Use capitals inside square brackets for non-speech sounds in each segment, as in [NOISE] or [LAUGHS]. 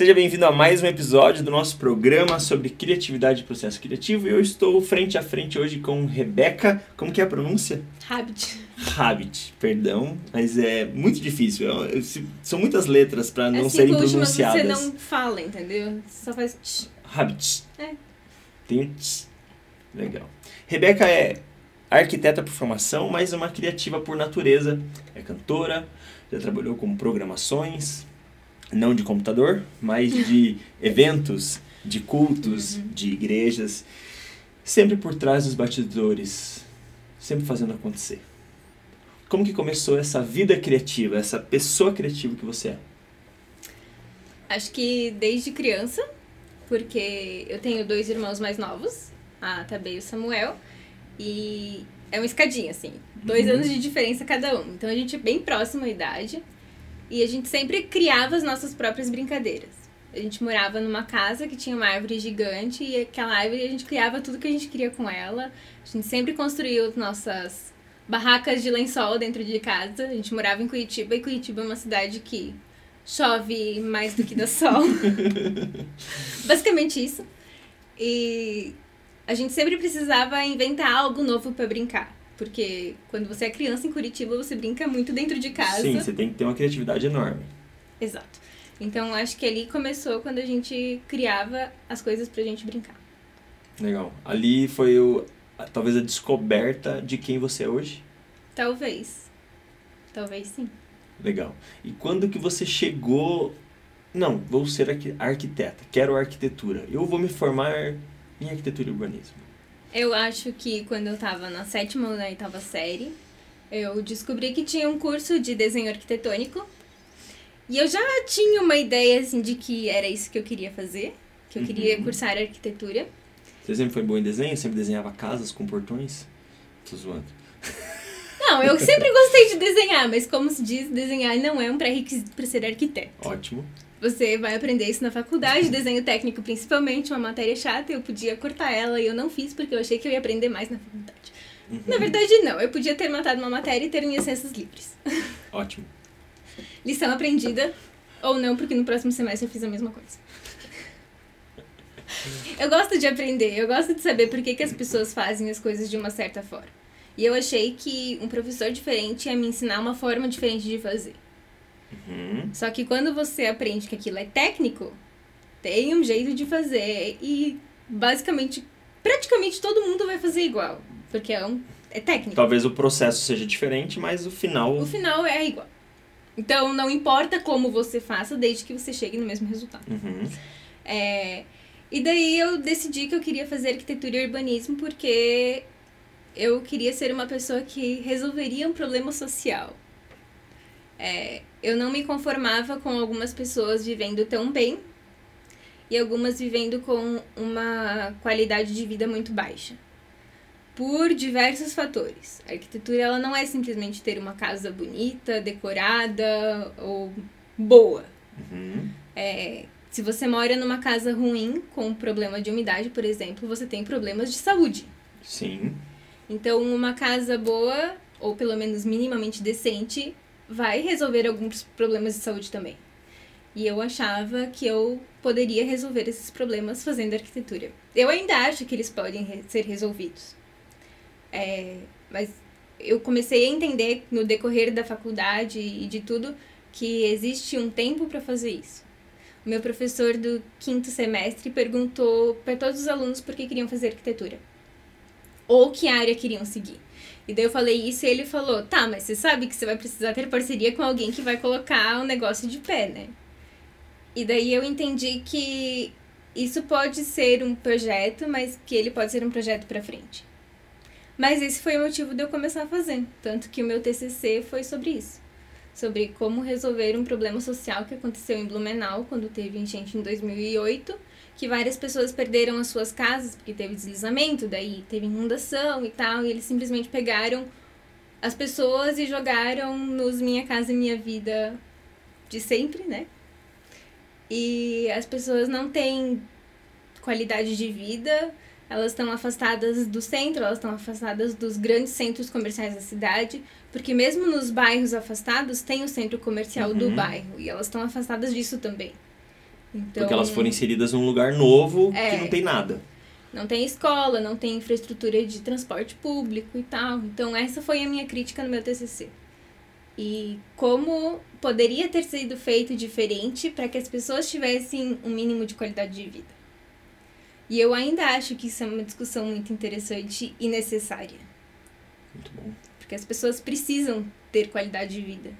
Seja bem-vindo a mais um episódio do nosso programa sobre criatividade e processo criativo. E eu estou frente a frente hoje com Rebeca. Como que é a pronúncia? Habit. Habit, perdão, mas é muito difícil. Eu- eu- são muitas letras para não assim serem última você pronunciadas. não fala, entendeu? Você só faz. tch. Habit. É. Tem um tss. Legal. Rebeca é arquiteta por formação, mas uma criativa por natureza. É cantora, já trabalhou com programações, não de computador, mas de [LAUGHS] eventos, de cultos, de igrejas. Sempre por trás dos batidores, sempre fazendo acontecer. Como que começou essa vida criativa, essa pessoa criativa que você é? Acho que desde criança, porque eu tenho dois irmãos mais novos, a Tabei e o Samuel, e é uma escadinha, assim. Dois Uhum. anos de diferença cada um. Então a gente é bem próximo à idade. E a gente sempre criava as nossas próprias brincadeiras. A gente morava numa casa que tinha uma árvore gigante e aquela árvore a gente criava tudo que a gente queria com ela. A gente sempre construiu nossas barracas de lençol dentro de casa. A gente morava em Curitiba e Curitiba é uma cidade que chove mais do que dá sol. [LAUGHS] Basicamente isso. E a gente sempre precisava inventar algo novo pra brincar. Porque quando você é criança em Curitiba, você brinca muito dentro de casa. Sim, você tem que ter uma criatividade enorme. Exato. Então acho que ali começou quando a gente criava as coisas pra gente brincar. Legal. Ali foi o, talvez a descoberta de quem você é hoje. Talvez. Talvez sim. Legal. E quando que você chegou? Não, vou ser arqui- arquiteta. Quero arquitetura. Eu vou me formar em arquitetura e urbanismo. Eu acho que quando eu tava na sétima ou na oitava série, eu descobri que tinha um curso de desenho arquitetônico. E eu já tinha uma ideia, assim, de que era isso que eu queria fazer. Que eu queria Uhum. cursar arquitetura. Você sempre foi bom em desenho? Sempre desenhava casas com portões? Tô zoando. Não, eu sempre gostei de desenhar, mas como se diz, desenhar não é um pré-requisito para ser arquiteto. Ótimo. Você vai aprender isso na faculdade, desenho técnico principalmente, uma matéria chata, eu podia cortar ela e eu não fiz porque eu achei que eu ia aprender mais na faculdade. Uhum. Na verdade, não, eu podia ter matado uma matéria e ter minhas ciências livres. [LAUGHS] Ótimo. Lição aprendida, ou não, porque no próximo semestre eu fiz a mesma coisa. Eu gosto de aprender, eu gosto de saber por que, que as pessoas fazem as coisas de uma certa forma. E eu achei que um professor diferente ia me ensinar uma forma diferente de fazer. Uhum. Só que quando você aprende que aquilo é técnico, tem um jeito de fazer e basicamente, praticamente todo mundo vai fazer igual, porque é, um, é técnico. Talvez o processo seja diferente, mas o final. O final é igual. Então não importa como você faça, desde que você chegue no mesmo resultado. Uhum. É, e daí eu decidi que eu queria fazer arquitetura e urbanismo porque eu queria ser uma pessoa que resolveria um problema social. É, eu não me conformava com algumas pessoas vivendo tão bem e algumas vivendo com uma qualidade de vida muito baixa. Por diversos fatores. A arquitetura ela não é simplesmente ter uma casa bonita, decorada ou boa. Uhum. É, se você mora numa casa ruim, com problema de umidade, por exemplo, você tem problemas de saúde. Sim. Então, uma casa boa, ou pelo menos minimamente decente, vai resolver alguns problemas de saúde também. E eu achava que eu poderia resolver esses problemas fazendo arquitetura. Eu ainda acho que eles podem re- ser resolvidos. É, mas eu comecei a entender no decorrer da faculdade e de tudo que existe um tempo para fazer isso. O meu professor do quinto semestre perguntou para todos os alunos por que queriam fazer arquitetura ou que área queriam seguir. E daí eu falei isso e ele falou: tá, mas você sabe que você vai precisar ter parceria com alguém que vai colocar o negócio de pé, né? E daí eu entendi que isso pode ser um projeto, mas que ele pode ser um projeto pra frente. Mas esse foi o motivo de eu começar a fazer. Tanto que o meu TCC foi sobre isso. Sobre como resolver um problema social que aconteceu em Blumenau, quando teve enchente em 2008 que várias pessoas perderam as suas casas porque teve deslizamento, daí teve inundação e tal, e eles simplesmente pegaram as pessoas e jogaram nos Minha Casa e Minha Vida de sempre, né? E as pessoas não têm qualidade de vida, elas estão afastadas do centro, elas estão afastadas dos grandes centros comerciais da cidade, porque mesmo nos bairros afastados tem o centro comercial do Uhum. bairro, e elas estão afastadas disso também. Então, Porque elas foram inseridas num lugar novo É. que não tem nada. não tem escola, não tem infraestrutura de transporte público e tal. Então, essa foi a minha crítica no meu TCC. E como poderia ter sido feito diferente para que as pessoas tivessem um mínimo de qualidade de vida. E eu ainda acho que isso é uma discussão muito interessante e necessária. Muito bom. Porque as pessoas precisam ter qualidade de vida.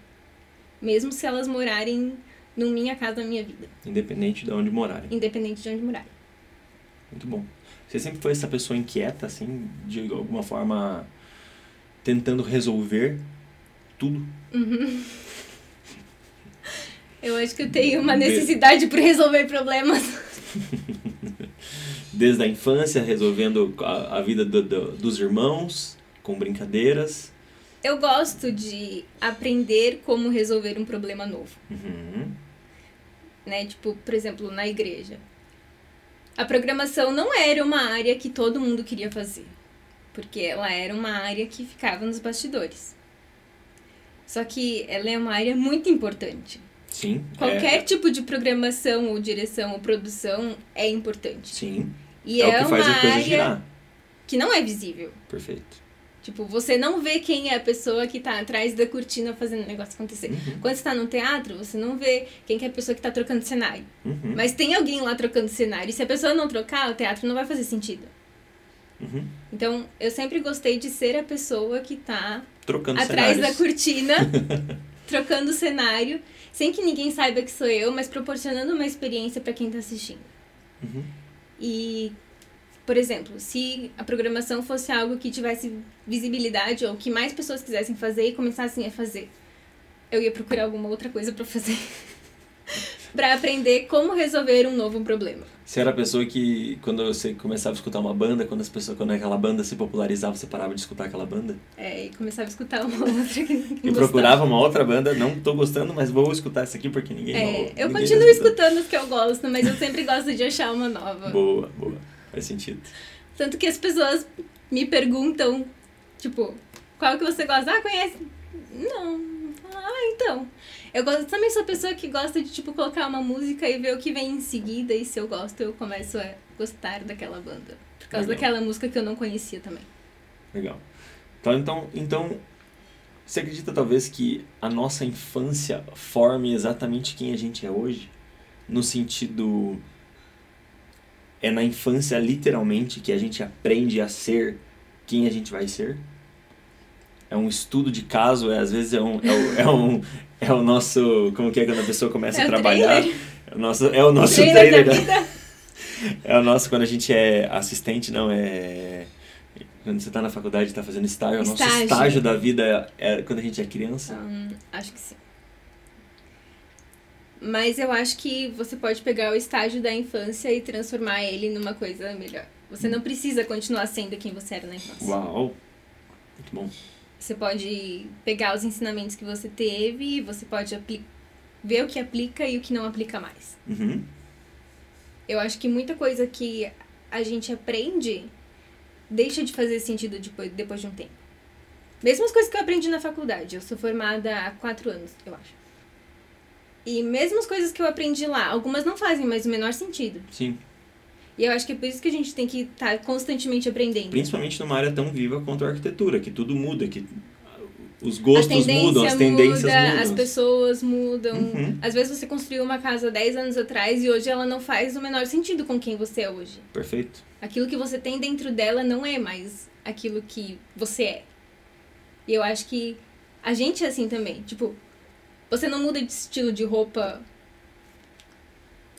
Mesmo se elas morarem no Minha Casa Minha Vida. Independente de onde morarem. Independente de onde morarem. Muito bom. Você sempre foi essa pessoa inquieta, assim, de alguma forma tentando resolver tudo? Uhum. [LAUGHS] Eu acho que eu tenho uma necessidade por resolver problemas. [LAUGHS] Desde a infância, resolvendo a, a vida do- do- dos irmãos, com brincadeiras. Eu gosto de aprender como resolver um problema novo, Uhum. né? Tipo, por exemplo, na igreja. A programação não era uma área que todo mundo queria fazer, porque ela era uma área que ficava nos bastidores. Só que ela é uma área muito importante. Sim. Qualquer É, tipo de programação ou direção ou produção é importante. sim. E é, é, o que faz a coisa área girar. que não é visível. Perfeito. Tipo, você não vê quem é a pessoa que tá atrás da cortina fazendo o negócio acontecer. Uhum. Quando você tá no teatro, você não vê quem que é a pessoa que tá trocando cenário. Uhum. Mas tem alguém lá trocando cenário. E se a pessoa não trocar, o teatro não vai fazer sentido. Uhum. Então, eu sempre gostei de ser a pessoa que tá Trocando atrás da cenários. cortina, [LAUGHS] trocando cenário, sem que ninguém saiba que sou eu, mas proporcionando uma experiência pra quem tá assistindo. Uhum. E, por exemplo, se a programação fosse algo que tivesse visibilidade ou que mais pessoas quisessem fazer e começassem a fazer, eu ia procurar alguma outra coisa pra fazer. [LAUGHS] pra aprender como resolver um novo problema. Você era a pessoa que, quando você começava a escutar uma banda, quando as pessoas, quando aquela banda se popularizava, você parava de escutar aquela banda? É, e começava a escutar uma [LAUGHS] outra que não E procurava uma outra banda, não tô gostando, mas vou escutar essa aqui porque ninguém É, não, eu ninguém continuo escutando. escutando as que eu gosto, mas eu sempre gosto de achar uma nova. Boa, boa. Faz sentido. Tanto que as pessoas me perguntam, tipo, qual que você gosta? Ah, conhece? Não. Ah, então. Eu gosto, também sou a pessoa que gosta de, tipo, colocar uma música e ver o que vem em seguida. E se eu gosto, eu começo a gostar daquela banda. Por causa Legal. daquela música que eu não conhecia também. Legal. Então, então, então, você acredita talvez que a nossa infância forme exatamente quem a gente é hoje? No sentido. É na infância, literalmente, que a gente aprende a ser quem a gente vai ser? É um estudo de caso, é, às vezes é um, é, o, é um. É o nosso. Como que é quando a pessoa começa É a trabalhar? É o nosso, é o nosso Trailer trailer da vida. é o nosso quando a gente é assistente, não, é. Quando você tá na faculdade e tá fazendo estágio, é o nosso Estágio. estágio da vida é, é quando a gente é criança. Hum, acho que sim. Mas eu acho que você pode pegar o estágio da infância e transformar ele numa coisa melhor. Você não precisa continuar sendo quem você era na infância. Uau! Muito bom. Você pode pegar os ensinamentos que você teve e você pode ver o que aplica e o que não aplica mais. Uhum. Eu acho que muita coisa que a gente aprende deixa de fazer sentido depois, depois de um tempo. Mesmo as coisas que eu aprendi na faculdade. Eu sou formada há quatro anos, eu acho. E mesmo as coisas que eu aprendi lá, algumas não fazem mais o menor sentido. Sim. E eu acho que é por isso que a gente tem que estar constantemente aprendendo. Principalmente numa área tão viva quanto a arquitetura, que tudo muda, que os gostos mudam, as tendências muda, mudam. as pessoas mudam. Uhum. Às vezes você construiu uma casa 10 anos atrás e hoje ela não faz o menor sentido com quem você é hoje. Perfeito. Aquilo que você tem dentro dela não é mais aquilo que você é. E eu acho que a gente é assim também. Tipo, você não muda de estilo de roupa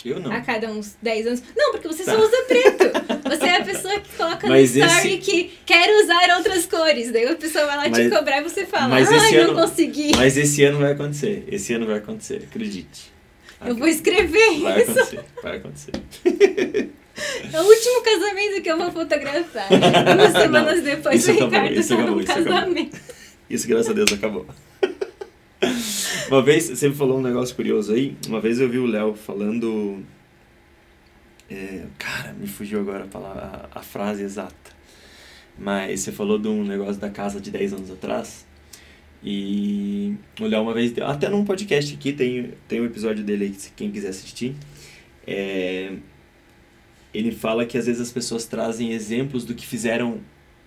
Eu não. a cada uns 10 anos. Não, porque você Tá. só usa preto. [LAUGHS] Você é a pessoa que coloca Mas no story esse- que quer usar outras cores. Daí a pessoa vai lá te Mas- cobrar e você fala, mas ai, esse não consegui. Mas esse ano vai acontecer. Esse ano vai acontecer, acredite. Eu vou escrever Vai isso. acontecer, vai acontecer. [LAUGHS] É o último casamento que eu vou fotografar. [LAUGHS] Duas semanas Não, depois o acabou, Ricardo isso tá acabou, num isso acabou. casamento. Isso, graças a Deus, acabou. Uma vez, você me falou um negócio curioso aí. Uma vez eu vi o Léo falando. é, cara, me fugiu agora a, a, a frase exata. Mas você falou de um negócio da casa de 10 anos atrás. E o Léo uma vez, até num podcast aqui, tem, tem um episódio dele aí, quem quiser assistir. é, ele fala que às vezes as pessoas trazem exemplos do que fizeram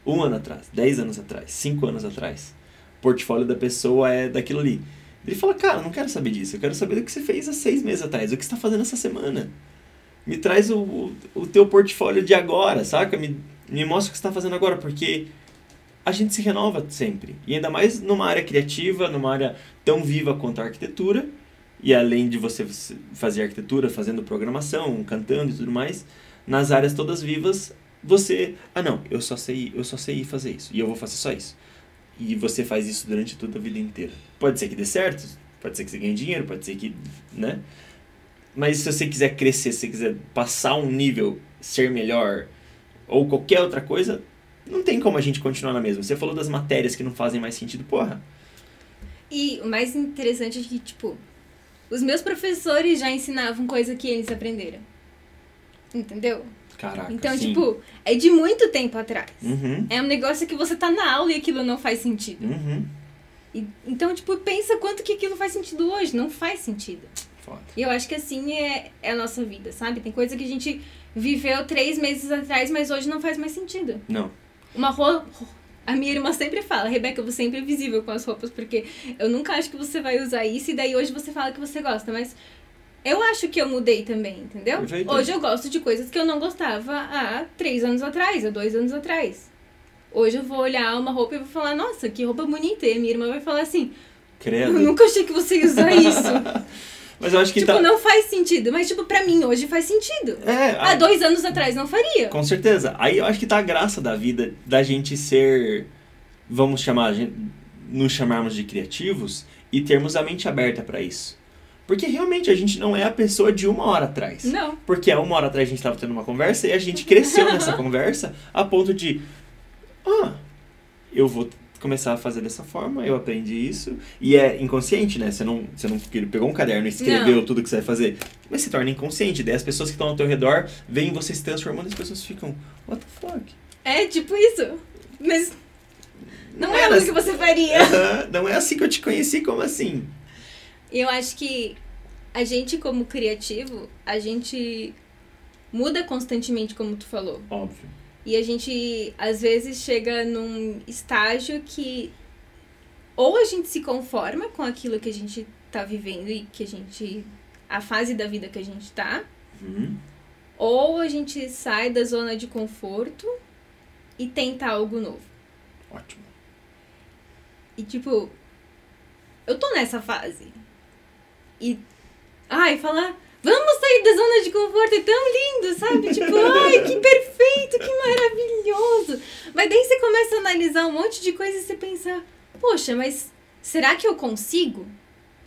um ano atrás, dez anos atrás, cinco anos atrás. Portfólio da pessoa é daquilo ali. Ele fala, cara, não quero saber disso, eu quero saber do que você fez há seis meses atrás, o que você está fazendo essa semana. Me traz o, o, o teu portfólio de agora, saca? Me, me mostra o que você está fazendo agora, porque a gente se renova sempre. E ainda mais numa área criativa, numa área tão viva quanto a arquitetura, e além de você fazer arquitetura, fazendo programação, cantando e tudo mais, nas áreas todas vivas, você, ah não, eu só sei, eu só sei fazer isso e eu vou fazer só isso. E você faz isso durante toda a vida inteira. Pode ser que dê certo, pode ser que você ganhe dinheiro, pode ser que, né? Mas se você quiser crescer, se você quiser passar um nível, ser melhor ou qualquer outra coisa, não tem como a gente continuar na mesma. Você falou das matérias que não fazem mais sentido, porra. E o mais interessante é que, tipo, os meus professores já ensinavam coisa que eles aprenderam. Entendeu? Caraca, Então, sim. tipo, é de muito tempo atrás. Uhum, É um negócio que você tá na aula e aquilo não faz sentido. uhum. E- então, tipo, pensa quanto que aquilo faz sentido hoje. Não faz sentido. Foda. E eu acho que assim é, é a nossa vida, sabe? Tem coisa que a gente viveu três meses atrás, mas hoje não faz mais sentido. Não. Uma roupa. A minha irmã sempre fala, Rebeca, você é imprevisível com as roupas, porque eu nunca acho que você vai usar isso, e daí hoje você fala que você gosta, mas eu acho que eu mudei também, entendeu? Perfeito. Hoje eu gosto de coisas que eu não gostava há três anos atrás, há dois anos atrás. Hoje eu vou olhar uma roupa e vou falar, nossa, que roupa bonita. E a minha irmã vai falar assim, eu Credo. nunca achei que você ia usar [LAUGHS] isso. Mas eu acho que tipo, tá. não faz sentido. Mas, tipo, pra mim hoje faz sentido. É, Há a- dois anos atrás não faria. Com certeza. Aí eu acho que tá a graça da vida da gente ser, vamos chamar, a gente- nos chamarmos de criativos e termos a mente aberta pra isso. Porque realmente a gente não é a pessoa de uma hora atrás. Não. Porque há uma hora atrás a gente estava tendo uma conversa e a gente cresceu nessa [LAUGHS] conversa a ponto de, ah, eu vou começar a fazer dessa forma, eu aprendi isso. E é inconsciente, né? Você não, você não pegou um caderno e escreveu Não. tudo que você vai fazer. Mas se torna inconsciente. Daí as pessoas que estão ao teu redor veem você se transformando e as pessoas ficam, what the fuck? É tipo isso. Mas não, Não é era algo que você faria. [LAUGHS] Aham, não é assim que eu te conheci, como assim? E eu acho que a gente, como criativo, a gente muda constantemente, como tu falou. Óbvio. E a gente, às vezes, chega num estágio que ou a gente se conforma com aquilo que a gente tá vivendo e que a gente. a fase da vida que a gente tá, Uhum. ou a gente sai da zona de conforto e tenta algo novo. Ótimo. E tipo, eu tô nessa fase. E. Ai, falar. Vamos sair da zona de conforto, é tão lindo, sabe? Tipo, [LAUGHS] ai, que perfeito, que maravilhoso. Mas daí você começa a analisar um monte de coisa e você pensa, poxa, mas será que eu consigo?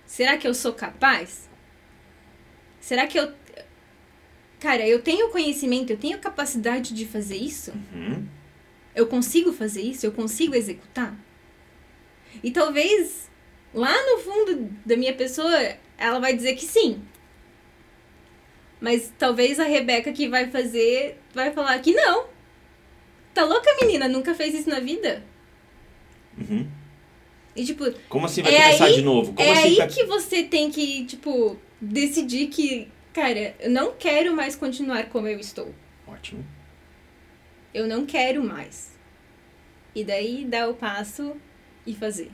Será que eu sou capaz? Será que eu. Cara, eu tenho conhecimento, eu tenho capacidade de fazer isso? Uhum. Eu consigo fazer isso? Eu consigo executar? E talvez lá no fundo da minha pessoa ela vai dizer que sim. Mas talvez a Rebeca que vai fazer vai falar que não. Tá louca, menina? Nunca fez isso na vida? Uhum. E tipo, Como assim vai É começar aí- de novo? Como é assim aí vai... que você tem que, tipo, decidir que, cara, eu não quero mais continuar como eu estou. Ótimo. Eu não quero mais. E daí dar o passo e fazer.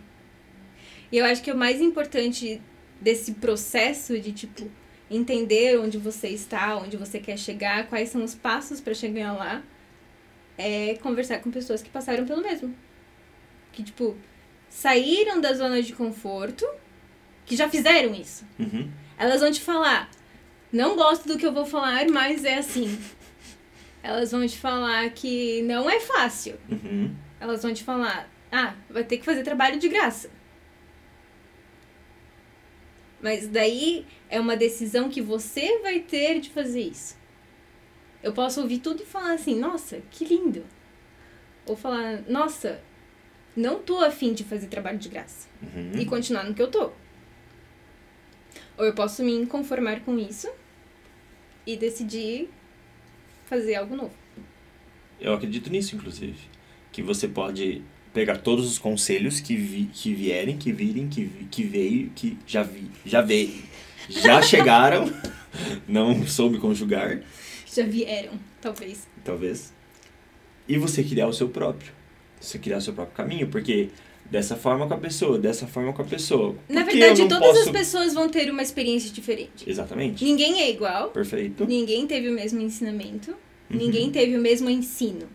E eu acho que o mais importante desse processo de, tipo, entender onde você está, onde você quer chegar, quais são os passos para chegar lá, é conversar com pessoas que passaram pelo mesmo. Que, tipo, saíram da zona de conforto, que já fizeram isso. Uhum. Elas vão te falar, não gosto do que eu vou falar, mas é assim. Elas vão te falar que não é fácil. Uhum. Elas vão te falar, ah, vai ter que fazer trabalho de graça. Mas daí é uma decisão que você vai ter de fazer isso. Eu posso ouvir tudo e falar assim, nossa, que lindo. Ou falar, nossa, não tô afim de fazer trabalho de graça Uhum. e continuar no que eu tô. Ou eu posso me conformar com isso e decidir fazer algo novo. Eu acredito nisso, inclusive. Que você pode pegar todos os conselhos que, vi, que vierem, que virem, que, vi- que veio, que já vi, já veio, já [LAUGHS] chegaram não soube conjugar, Já vieram, talvez. talvez. E você criar o seu próprio. Você criar o seu próprio caminho, porque dessa forma com a pessoa, dessa forma com a pessoa. Na Por verdade, todas posso... as pessoas vão ter uma experiência diferente. Exatamente. Ninguém é igual, Perfeito. ninguém teve o mesmo ensinamento, Uhum. ninguém teve o mesmo ensino,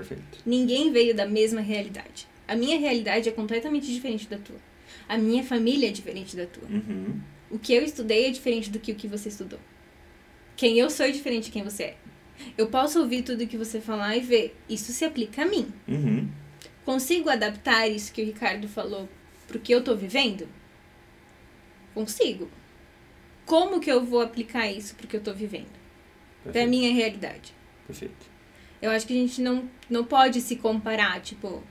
Perfeito. ninguém veio da mesma realidade. A minha realidade é completamente diferente da tua. A minha família é diferente da tua. Uhum. O que eu estudei é diferente do que o que você estudou. Quem eu sou é diferente de quem você é. Eu posso ouvir tudo que você falar e ver, isso se aplica a mim. Uhum. Consigo adaptar isso que o Ricardo falou pro que eu tô vivendo? Consigo. Como que eu vou aplicar isso pro que eu tô vivendo? Pra Perfeito. minha realidade. Perfeito. Eu acho que a gente não, não pode se comparar, tipo,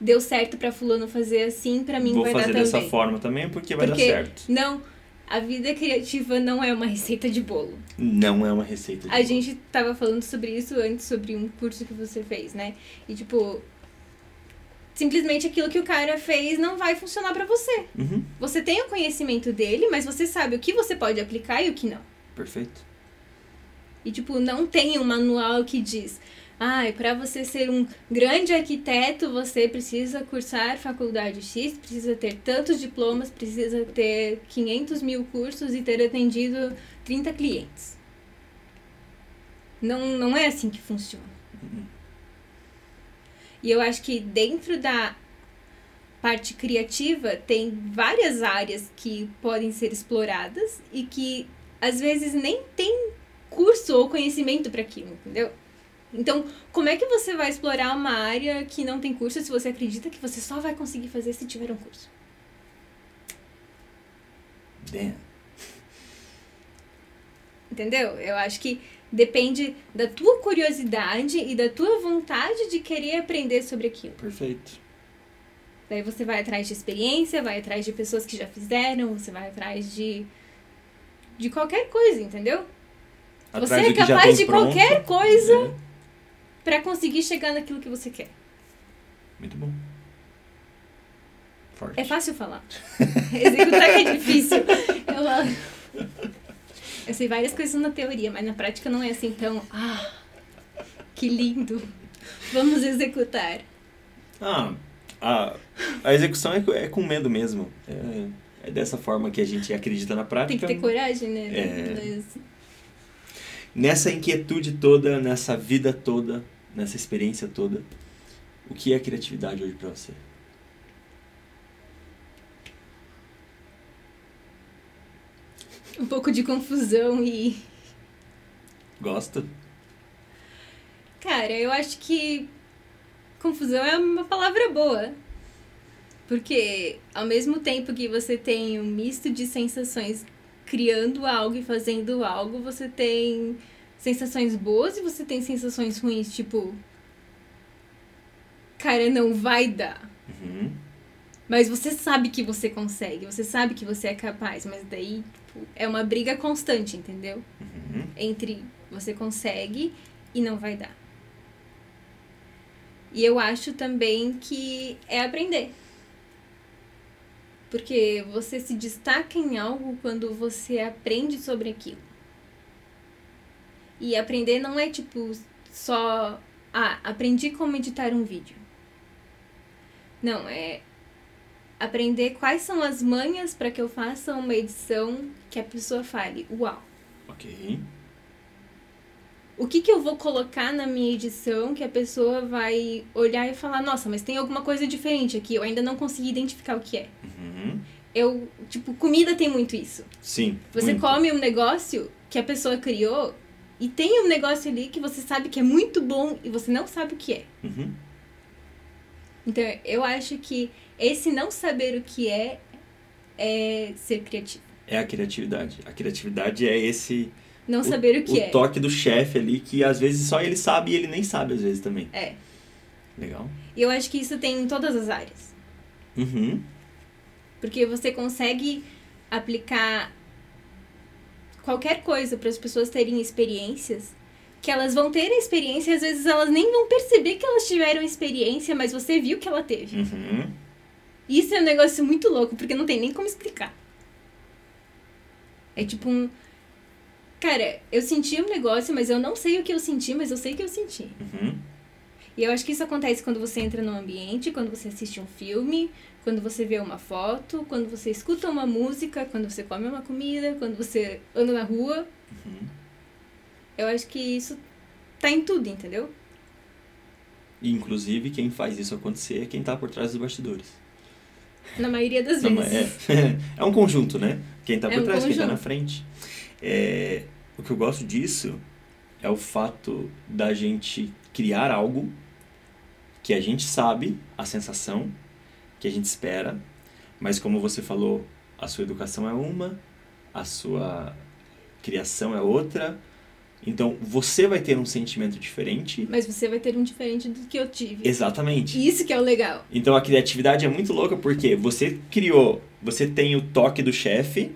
deu certo pra fulano fazer assim, pra mim Vou vai fazer dar dessa também. forma também porque vai Porque- dar certo. Não, a vida criativa não é uma receita de bolo. Não é uma receita de A bolo. gente tava falando sobre isso antes, sobre um curso que você fez, né? E tipo, simplesmente aquilo que o cara fez não vai funcionar pra você. Uhum. Você tem o conhecimento dele, mas você sabe o que você pode aplicar e o que não. Perfeito. E tipo, não tem um manual que diz: "Ai, pra você ser um grande arquiteto, você precisa cursar faculdade X, precisa ter tantos diplomas, precisa ter 500 mil cursos e ter atendido 30 clientes." Não, não é assim que funciona. E eu acho que dentro da parte criativa tem várias áreas que podem ser exploradas e que às vezes nem tem curso ou conhecimento para aquilo, entendeu? Então, como é que você vai explorar uma área que não tem curso se você acredita que você só vai conseguir fazer se tiver um curso? Damn. Entendeu? Eu acho que depende da tua curiosidade e da tua vontade de querer aprender sobre aquilo. Perfeito. Daí você vai atrás de experiência, vai atrás de pessoas que já fizeram, você vai atrás de de qualquer coisa, entendeu? Você é capaz tem de pronto. qualquer coisa É. pra conseguir chegar naquilo que você quer. Muito bom. Forte. É fácil falar. [LAUGHS] Executar que é difícil. Eu, eu sei várias coisas na teoria, mas na prática não é assim tão. Ah, que lindo. Vamos executar. Ah, a, a execução é, é com medo mesmo. É, é dessa forma que a gente acredita na Tem prática. que ter coragem, né? É. Nessa inquietude toda, nessa vida toda, nessa experiência toda, o que é criatividade hoje pra você? um pouco de confusão e. Gosta? Cara, eu acho que confusão é uma palavra boa. Porque ao mesmo tempo que você tem um misto de sensações criando algo e fazendo algo, você tem sensações boas e você tem sensações ruins, tipo. Cara, não vai dar. Uhum. Mas você sabe que você consegue, você sabe que você é capaz, mas daí tipo, é uma briga constante, entendeu? Uhum. entre você consegue e não vai dar. E eu acho também que é aprender. Porque você se destaca em algo quando você aprende sobre aquilo. E aprender não é tipo só, ah, aprendi como editar um vídeo. Não, é aprender quais são as manhas para que eu faça uma edição que a pessoa fale, uau. Ok. O que, que eu vou colocar na minha edição que a pessoa vai olhar e falar, nossa, mas tem alguma coisa diferente aqui, eu ainda não consegui identificar o que é. Uhum. Eu, tipo, comida tem muito isso. Sim. Você muito. come um negócio que a pessoa criou e tem um negócio ali que você sabe que é muito bom e você não sabe o que é. Uhum. Então, eu acho que esse não saber o que é é ser criativo. É a criatividade. A criatividade é esse. Não saber o que o é. toque do chefe ali, que às vezes só ele sabe e ele nem sabe às vezes também. É. Legal. E eu acho que isso tem em todas as áreas. Uhum. Porque você consegue aplicar qualquer coisa para as pessoas terem experiências que elas vão ter a experiência e às vezes elas nem vão perceber que elas tiveram experiência, mas você viu que ela teve. Uhum. Isso é um negócio muito louco, porque não tem nem como explicar. É tipo um. Cara, eu senti um negócio, mas eu não sei o que eu senti, mas eu sei que eu senti. Uhum. E eu acho que isso acontece quando você entra num ambiente, quando você assiste um filme, quando você vê uma foto, quando você escuta uma música, quando você come uma comida, quando você anda na rua. Uhum. Eu acho que isso tá em tudo, entendeu? E, inclusive, quem faz isso acontecer é quem tá por trás dos bastidores. Na maioria das vezes. é, [LAUGHS] é um conjunto, né? Quem tá É por um trás, quem tá conjunto. na frente. É, o que eu gosto disso é o fato da gente criar algo que a gente sabe, a sensação que a gente espera, mas como você falou, a sua educação é uma, a sua criação é outra. Então você vai ter um sentimento diferente. Mas você vai ter um diferente do que eu tive. Exatamente. Isso que é o legal. Então a criatividade é muito louca porque você criou, você tem o toque do chefe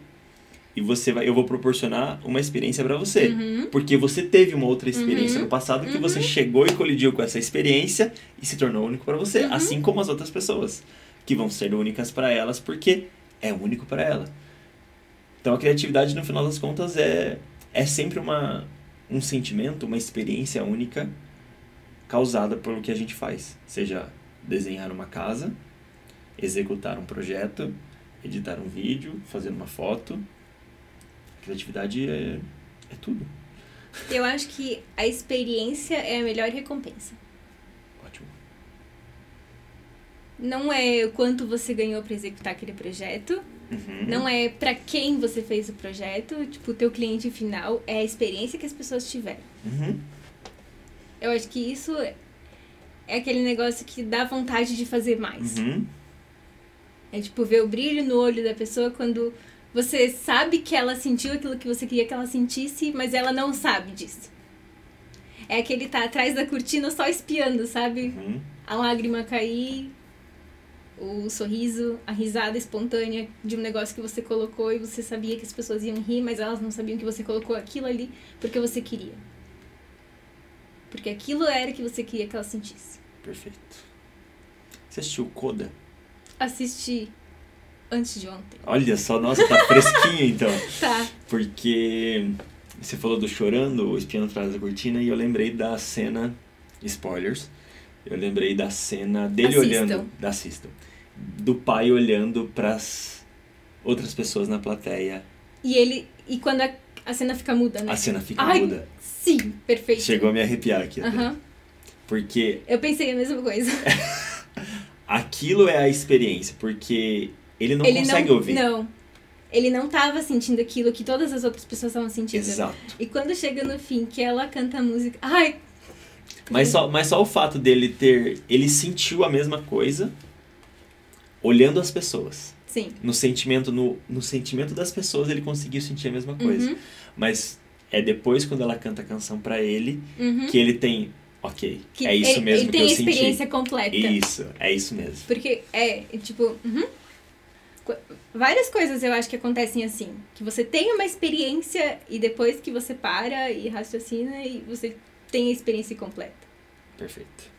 e você vai, eu vou proporcionar uma experiência para você, Uhum. porque você teve uma outra experiência Uhum. no passado que Uhum. você chegou e colidiu com essa experiência e se tornou único para você, Uhum. assim como as outras pessoas que vão ser únicas para elas porque é único para ela. Então a criatividade no final das contas é é sempre uma um sentimento, uma experiência única causada pelo que a gente faz, seja desenhar uma casa, executar um projeto, editar um vídeo, fazer uma foto. Criatividade é, é tudo. Eu acho que a experiência é a melhor recompensa. Ótimo. Não é o quanto você ganhou pra executar aquele projeto, Uhum. não é pra quem você fez o projeto, tipo, o teu cliente final, é a experiência que as pessoas tiveram. Uhum. Eu acho que isso é é aquele negócio que dá vontade de fazer mais. Uhum. É tipo ver o brilho no olho da pessoa quando você sabe que ela sentiu aquilo que você queria que ela sentisse, mas ela não sabe disso. É aquele tá atrás da cortina só espiando, sabe? Uhum. A lágrima cair, o sorriso, a risada espontânea de um negócio que você colocou e você sabia que as pessoas iam rir, mas elas não sabiam que você colocou aquilo ali porque você queria. Porque aquilo era que você queria que ela sentisse. Perfeito. Você assistiu Coda? Assisti antes de ontem. Olha só, nossa, tá fresquinho [LAUGHS] então. Tá. Porque você falou do chorando, o espiando atrás da cortina, e eu lembrei da cena. Spoilers. Eu lembrei da cena dele Assistam. olhando. Da assistam. Do pai olhando pras outras pessoas na plateia. E ele. E quando a, a cena fica muda, né? A cena fica Ai, muda. Sim, perfeito. Chegou a me arrepiar aqui. Aham. Porque Eu pensei a mesma coisa. [LAUGHS] aquilo é a experiência, porque ele não ele consegue não, ouvir. Não. Ele não tava sentindo aquilo que todas as outras pessoas estavam sentindo. Exato. E quando chega no fim, que ela canta a música. Ai! Mas só, mas só o fato dele ter. Ele sentiu a mesma coisa olhando as pessoas. Sim. No sentimento, no, no sentimento das pessoas ele conseguiu sentir a mesma coisa. Uhum, Mas é depois quando ela canta a canção pra ele uhum. que ele tem. Ok, Que é isso ele, mesmo ele que tem eu senti. experiência completa. Isso, é isso mesmo. Porque é, tipo, uhum. Várias coisas eu acho que acontecem assim. Que você tem uma experiência e depois que você para e raciocina e você tem a experiência completa. Perfeito.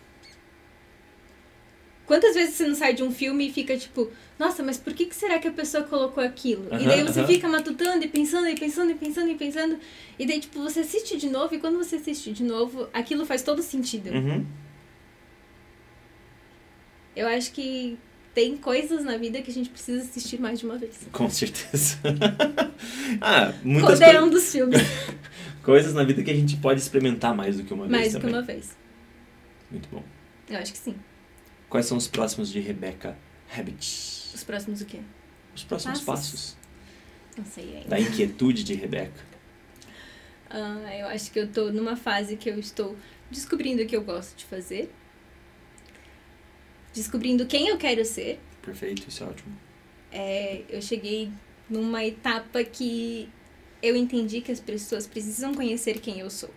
Quantas vezes você não sai de um filme e fica tipo, nossa, mas por que, que será que a pessoa colocou aquilo? e Aham, daí você aham. fica matutando e pensando e pensando e pensando e pensando. E daí, tipo, você assiste de novo e quando você assiste de novo, aquilo faz todo sentido. Uhum. Eu acho que tem coisas na vida que a gente precisa assistir mais de uma vez. Com certeza. [LAUGHS] ah, muitas Coda é um dos filmes. [LAUGHS] coisas na vida que a gente pode experimentar mais do que uma mais vez do que também. uma vez. Muito bom. Eu acho que sim. Quais são os próximos de Rebecca Habits? Os próximos o quê? Os próximos Passos. passos Não sei ainda. da inquietude de Rebecca. Ah, eu acho que eu tô numa fase que eu estou descobrindo o que eu gosto de fazer. Descobrindo quem eu quero ser. Perfeito, isso é ótimo. É, eu cheguei numa etapa que eu entendi que as pessoas precisam conhecer quem eu sou.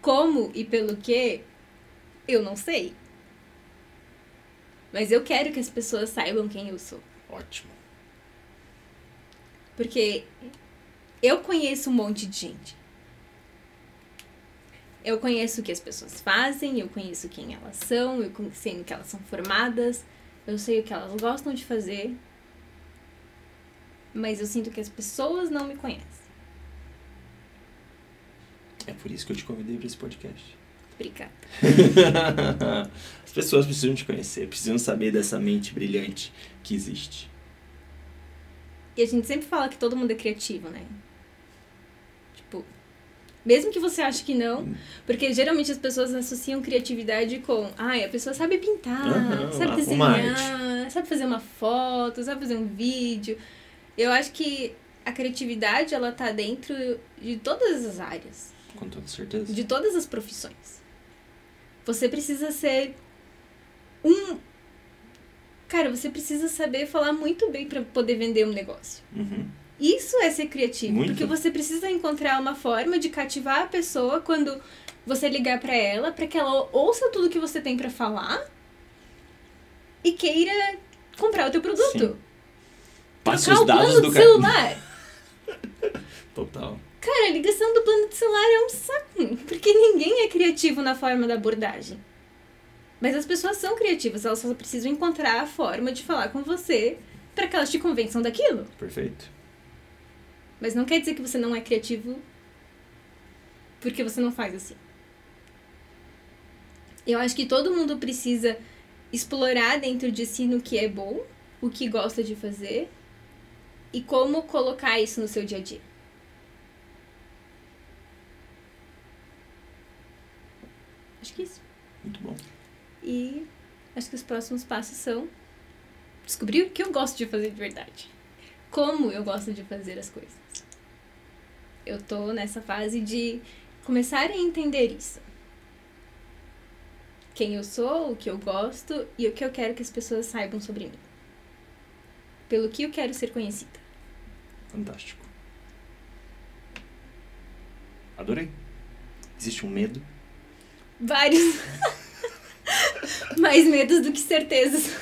Como e pelo que, eu não sei. Mas eu quero que as pessoas saibam quem eu sou. Ótimo. Porque eu conheço um monte de gente. Eu conheço o que as pessoas fazem, eu conheço quem elas são, eu sei no que elas são formadas, eu sei o que elas gostam de fazer. Mas eu sinto que as pessoas não me conhecem. É por isso que eu te convidei para esse podcast. Obrigada. [LAUGHS] As pessoas precisam te conhecer, precisam saber dessa mente brilhante que existe. E a gente sempre fala que todo mundo é criativo, né? Tipo, mesmo que você ache que não, porque geralmente as pessoas associam criatividade com, ai, a pessoa sabe pintar, sabe desenhar, sabe fazer uma foto, sabe fazer um vídeo. Eu acho que a criatividade, ela tá dentro de todas as áreas, Com toda certeza. de todas as profissões. Você precisa ser um Cara, você precisa saber falar muito bem para poder vender um negócio. Uhum. Isso é ser criativo, Muito. porque você precisa encontrar uma forma de cativar a pessoa quando você ligar pra ela, pra que ela ouça tudo que você tem pra falar e queira comprar o teu produto. Sim. Trocar os o plano dados do do celular. [LAUGHS] Total. Cara, a ligação do plano de celular é um saco, porque ninguém é criativo na forma da abordagem. Mas as pessoas são criativas, elas só precisam encontrar a forma de falar com você pra que elas te convençam daquilo. Perfeito. Mas não quer dizer que você não é criativo porque você não faz assim. Eu acho que todo mundo precisa explorar dentro de si no que é bom, o que gosta de fazer e como colocar isso no seu dia a dia. Acho que é isso. Muito bom. E acho que os próximos passos são descobrir o que eu gosto de fazer de verdade. Como eu gosto de fazer as coisas. Eu tô nessa fase de começar a entender isso. Quem eu sou, o que eu gosto e o que eu quero que as pessoas saibam sobre mim. Pelo que eu quero ser conhecida. Fantástico. Adorei. Existe um medo. Vários. Mais medos do que certezas.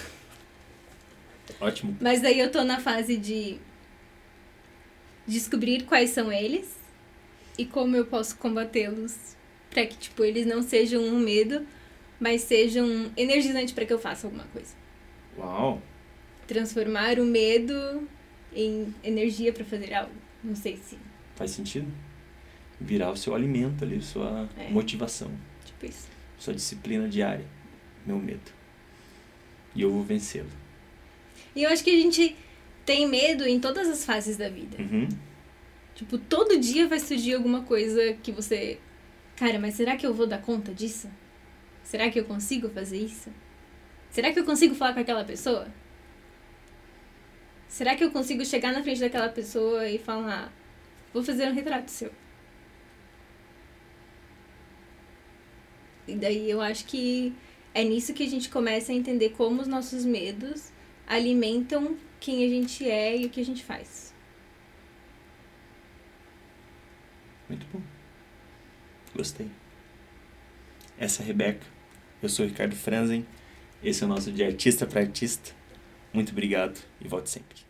Ótimo. Mas daí eu tô na fase de descobrir quais são eles e como eu posso combatê-los pra que tipo eles não sejam um medo, mas sejam um energizante pra que eu faça alguma coisa. Uau. Transformar o medo em energia pra fazer algo. Não sei se, Faz sentido. Virar o seu alimento ali, sua É. motivação, isso. sua disciplina diária. Meu medo. E eu vou vencê-lo. E eu acho que a gente tem medo em todas as fases da vida. Uhum. Tipo, todo dia vai surgir alguma coisa que você. Cara, mas será que eu vou dar conta disso? Será que eu consigo fazer isso? Será que eu consigo falar com aquela pessoa? Será que eu consigo chegar na frente daquela pessoa e falar: vou fazer um retrato seu? E daí eu acho que é nisso que a gente começa a entender como os nossos medos alimentam quem a gente é e o que a gente faz. Muito bom. Gostei. Essa é a Rebeca. Eu sou o Ricardo Franzen. Esse é o nosso de artista para artista. Muito obrigado e volte sempre.